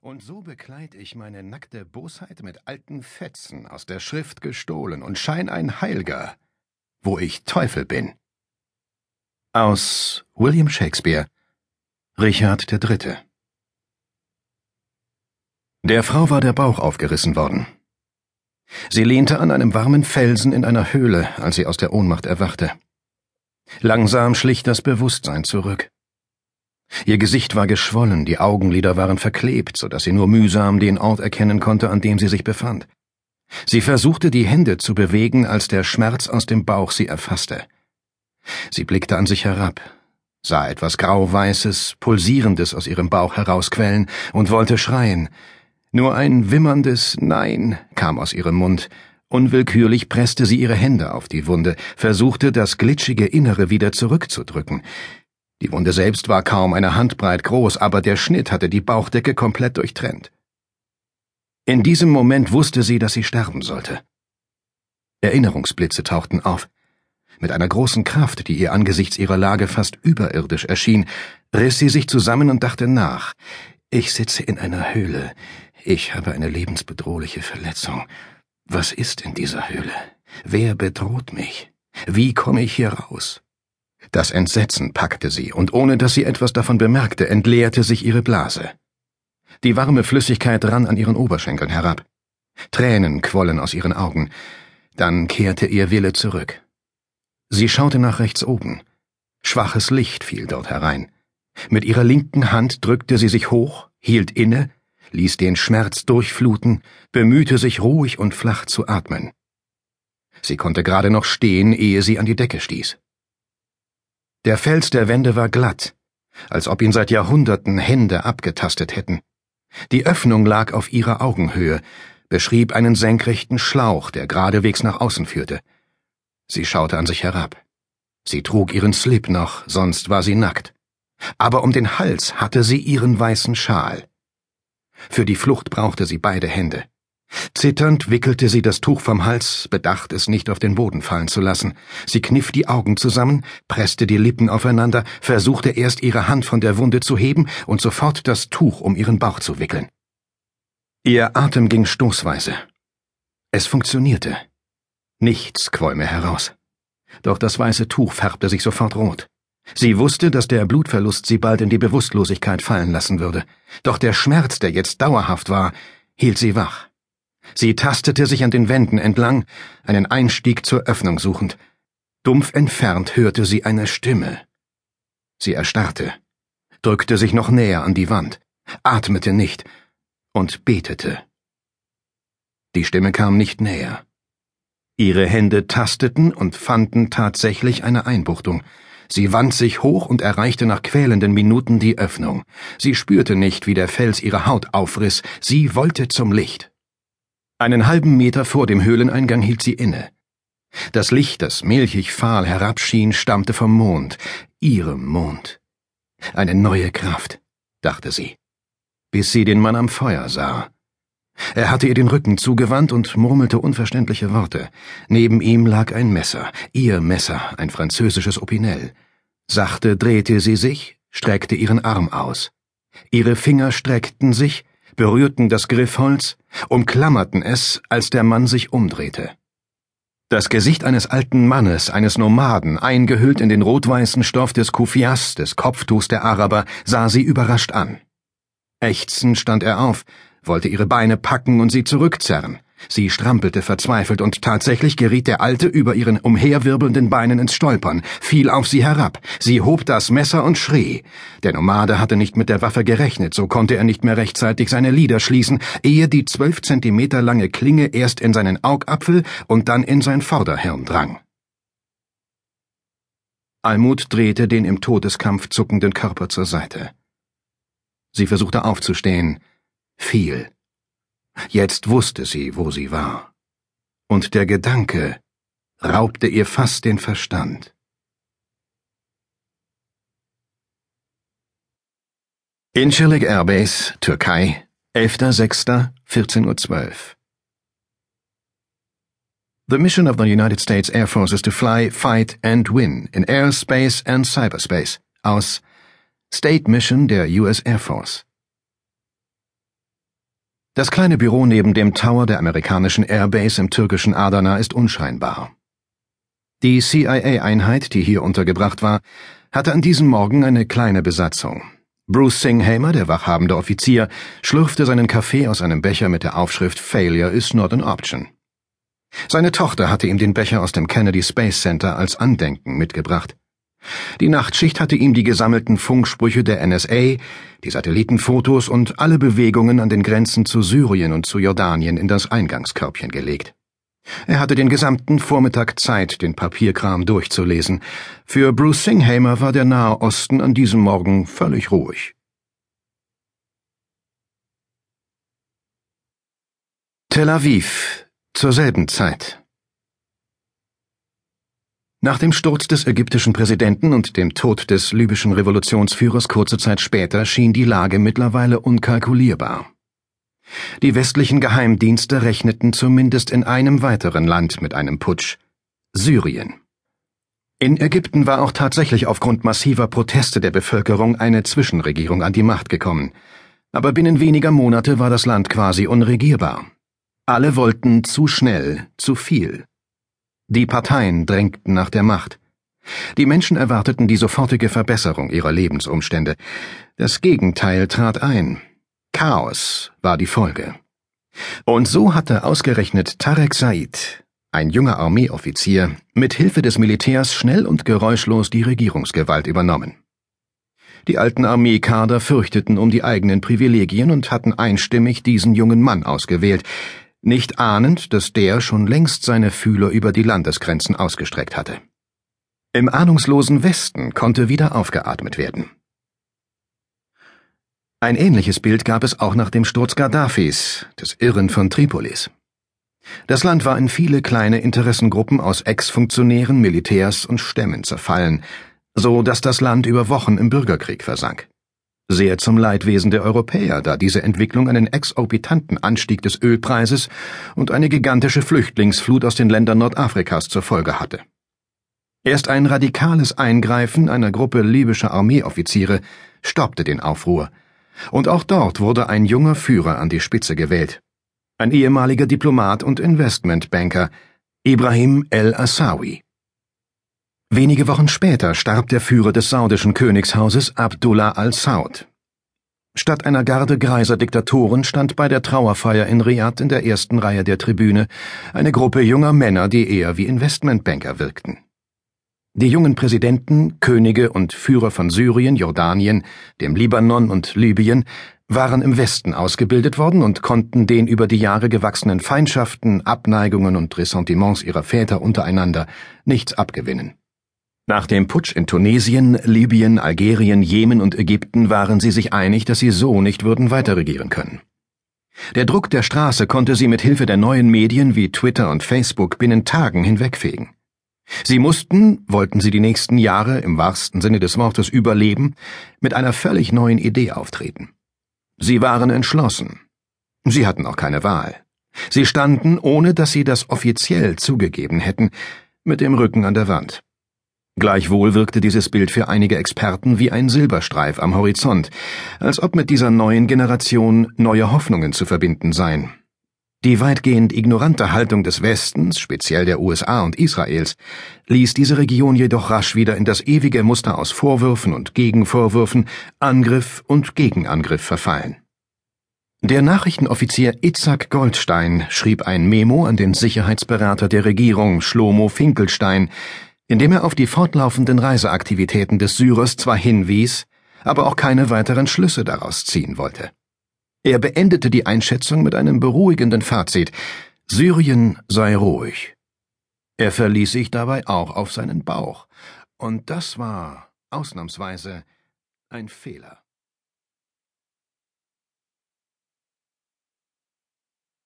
Und so bekleid ich meine nackte Bosheit mit alten Fetzen aus der Schrift gestohlen und schein ein Heilger, wo ich Teufel bin. Aus William Shakespeare Richard III. Der Frau war der Bauch aufgerissen worden. Sie lehnte an einem warmen Felsen in einer Höhle, als sie aus der Ohnmacht erwachte. Langsam schlich das Bewusstsein zurück. Ihr Gesicht war geschwollen, die Augenlider waren verklebt, so dass sie nur mühsam den Ort erkennen konnte, an dem sie sich befand. Sie versuchte die Hände zu bewegen, als der Schmerz aus dem Bauch sie erfasste. Sie blickte an sich herab, sah etwas Grauweißes, Pulsierendes aus ihrem Bauch herausquellen und wollte schreien. Nur ein wimmerndes Nein kam aus ihrem Mund. Unwillkürlich presste sie ihre Hände auf die Wunde, versuchte das glitschige Innere wieder zurückzudrücken. Die Wunde selbst war kaum eine Handbreit groß, aber der Schnitt hatte die Bauchdecke komplett durchtrennt. In diesem Moment wusste sie, dass sie sterben sollte. Erinnerungsblitze tauchten auf. Mit einer großen Kraft, die ihr angesichts ihrer Lage fast überirdisch erschien, riss sie sich zusammen und dachte nach. Ich sitze in einer Höhle. Ich habe eine lebensbedrohliche Verletzung. Was ist in dieser Höhle? Wer bedroht mich? Wie komme ich hier raus? Das Entsetzen packte sie, und ohne dass sie etwas davon bemerkte, entleerte sich ihre Blase. Die warme Flüssigkeit rann an ihren Oberschenkeln herab. Tränen quollen aus ihren Augen. Dann kehrte ihr Wille zurück. Sie schaute nach rechts oben. Schwaches Licht fiel dort herein. Mit ihrer linken Hand drückte sie sich hoch, hielt inne, ließ den Schmerz durchfluten, bemühte sich ruhig und flach zu atmen. Sie konnte gerade noch stehen, ehe sie an die Decke stieß. Der Fels der Wände war glatt, als ob ihn seit Jahrhunderten Hände abgetastet hätten. Die Öffnung lag auf ihrer Augenhöhe, beschrieb einen senkrechten Schlauch, der geradewegs nach außen führte. Sie schaute an sich herab. Sie trug ihren Slip noch, sonst war sie nackt. Aber um den Hals hatte sie ihren weißen Schal. Für die Flucht brauchte sie beide Hände. Zitternd wickelte sie das Tuch vom Hals, bedacht es nicht auf den Boden fallen zu lassen. Sie kniff die Augen zusammen, presste die Lippen aufeinander, versuchte erst ihre Hand von der Wunde zu heben und sofort das Tuch um ihren Bauch zu wickeln. Ihr Atem ging stoßweise. Es funktionierte. Nichts quolme heraus. Doch das weiße Tuch färbte sich sofort rot. Sie wusste, dass der Blutverlust sie bald in die Bewusstlosigkeit fallen lassen würde. Doch der Schmerz, der jetzt dauerhaft war, hielt sie wach. Sie tastete sich an den Wänden entlang, einen Einstieg zur Öffnung suchend. Dumpf entfernt hörte sie eine Stimme. Sie erstarrte, drückte sich noch näher an die Wand, atmete nicht und betete. Die Stimme kam nicht näher. Ihre Hände tasteten und fanden tatsächlich eine Einbuchtung. Sie wand sich hoch und erreichte nach quälenden Minuten die Öffnung. Sie spürte nicht, wie der Fels ihre Haut aufriss, sie wollte zum Licht. Einen halben Meter vor dem Höhleneingang hielt sie inne. Das Licht, das milchig fahl herabschien, stammte vom Mond, ihrem Mond. Eine neue Kraft, dachte sie, bis sie den Mann am Feuer sah. Er hatte ihr den Rücken zugewandt und murmelte unverständliche Worte. Neben ihm lag ein Messer, ihr Messer, ein französisches Opinel. Sachte drehte sie sich, streckte ihren Arm aus. Ihre Finger streckten sich, berührten das Griffholz, umklammerten es, als der Mann sich umdrehte. Das Gesicht eines alten Mannes, eines Nomaden, eingehüllt in den rot-weißen Stoff des Kufias, des Kopftuchs der Araber, sah sie überrascht an. Ächzend stand er auf, wollte ihre Beine packen und sie zurückzerren. Sie strampelte verzweifelt und tatsächlich geriet der Alte über ihren umherwirbelnden Beinen ins Stolpern, fiel auf sie herab. Sie hob das Messer und schrie. Der Nomade hatte nicht mit der Waffe gerechnet, so konnte er nicht mehr rechtzeitig seine Lider schließen, ehe die zwölf Zentimeter lange Klinge erst in seinen Augapfel und dann in sein Vorderhirn drang. Almut drehte den im Todeskampf zuckenden Körper zur Seite. Sie versuchte aufzustehen, fiel. Jetzt wusste sie, wo sie war. Und der Gedanke raubte ihr fast den Verstand. Incirlik Airbase, Türkei, 11.06.14.12 Uhr. The mission of the United States Air Force is to fly, fight and win in airspace and cyberspace aus State Mission der US Air Force. Das kleine Büro neben dem Tower der amerikanischen Airbase im türkischen Adana ist unscheinbar. Die CIA-Einheit, die hier untergebracht war, hatte an diesem Morgen eine kleine Besatzung. Bruce Singhamer, der wachhabende Offizier, schlürfte seinen Kaffee aus einem Becher mit der Aufschrift Failure is not an option. Seine Tochter hatte ihm den Becher aus dem Kennedy Space Center als Andenken mitgebracht. Die Nachtschicht hatte ihm die gesammelten Funksprüche der NSA, die Satellitenfotos und alle Bewegungen an den Grenzen zu Syrien und zu Jordanien in das Eingangskörbchen gelegt. Er hatte den gesamten Vormittag Zeit, den Papierkram durchzulesen. Für Bruce Singhamer war der Nahe Osten an diesem Morgen völlig ruhig. Tel Aviv, zur selben Zeit. Nach dem Sturz des ägyptischen Präsidenten und dem Tod des libyschen Revolutionsführers kurze Zeit später schien die Lage mittlerweile unkalkulierbar. Die westlichen Geheimdienste rechneten zumindest in einem weiteren Land mit einem Putsch Syrien. In Ägypten war auch tatsächlich aufgrund massiver Proteste der Bevölkerung eine Zwischenregierung an die Macht gekommen. Aber binnen weniger Monate war das Land quasi unregierbar. Alle wollten zu schnell, zu viel. Die Parteien drängten nach der Macht. Die Menschen erwarteten die sofortige Verbesserung ihrer Lebensumstände. Das Gegenteil trat ein. Chaos war die Folge. Und so hatte ausgerechnet Tarek Said, ein junger Armeeoffizier, mit Hilfe des Militärs schnell und geräuschlos die Regierungsgewalt übernommen. Die alten Armeekader fürchteten um die eigenen Privilegien und hatten einstimmig diesen jungen Mann ausgewählt, nicht ahnend, dass der schon längst seine Fühler über die Landesgrenzen ausgestreckt hatte. Im ahnungslosen Westen konnte wieder aufgeatmet werden. Ein ähnliches Bild gab es auch nach dem Sturz Gaddafis, des Irren von Tripolis. Das Land war in viele kleine Interessengruppen aus Ex-Funktionären, Militärs und Stämmen zerfallen, so dass das Land über Wochen im Bürgerkrieg versank sehr zum Leidwesen der Europäer, da diese Entwicklung einen exorbitanten Anstieg des Ölpreises und eine gigantische Flüchtlingsflut aus den Ländern Nordafrikas zur Folge hatte. Erst ein radikales Eingreifen einer Gruppe libyscher Armeeoffiziere stoppte den Aufruhr, und auch dort wurde ein junger Führer an die Spitze gewählt, ein ehemaliger Diplomat und Investmentbanker, Ibrahim el-Assawi. Wenige Wochen später starb der Führer des saudischen Königshauses Abdullah al-Saud. Statt einer Garde greiser Diktatoren stand bei der Trauerfeier in Riyadh in der ersten Reihe der Tribüne eine Gruppe junger Männer, die eher wie Investmentbanker wirkten. Die jungen Präsidenten, Könige und Führer von Syrien, Jordanien, dem Libanon und Libyen waren im Westen ausgebildet worden und konnten den über die Jahre gewachsenen Feindschaften, Abneigungen und Ressentiments ihrer Väter untereinander nichts abgewinnen. Nach dem Putsch in Tunesien, Libyen, Algerien, Jemen und Ägypten waren sie sich einig, dass sie so nicht würden weiterregieren können. Der Druck der Straße konnte sie mit Hilfe der neuen Medien wie Twitter und Facebook binnen Tagen hinwegfegen. Sie mussten, wollten sie die nächsten Jahre im wahrsten Sinne des Wortes überleben, mit einer völlig neuen Idee auftreten. Sie waren entschlossen. Sie hatten auch keine Wahl. Sie standen, ohne dass sie das offiziell zugegeben hätten, mit dem Rücken an der Wand. Gleichwohl wirkte dieses Bild für einige Experten wie ein Silberstreif am Horizont, als ob mit dieser neuen Generation neue Hoffnungen zu verbinden seien. Die weitgehend ignorante Haltung des Westens, speziell der USA und Israels, ließ diese Region jedoch rasch wieder in das ewige Muster aus Vorwürfen und Gegenvorwürfen, Angriff und Gegenangriff verfallen. Der Nachrichtenoffizier Itzhak Goldstein schrieb ein Memo an den Sicherheitsberater der Regierung Schlomo Finkelstein, indem er auf die fortlaufenden Reiseaktivitäten des Syrers zwar hinwies, aber auch keine weiteren Schlüsse daraus ziehen wollte. Er beendete die Einschätzung mit einem beruhigenden Fazit Syrien sei ruhig. Er verließ sich dabei auch auf seinen Bauch, und das war ausnahmsweise ein Fehler.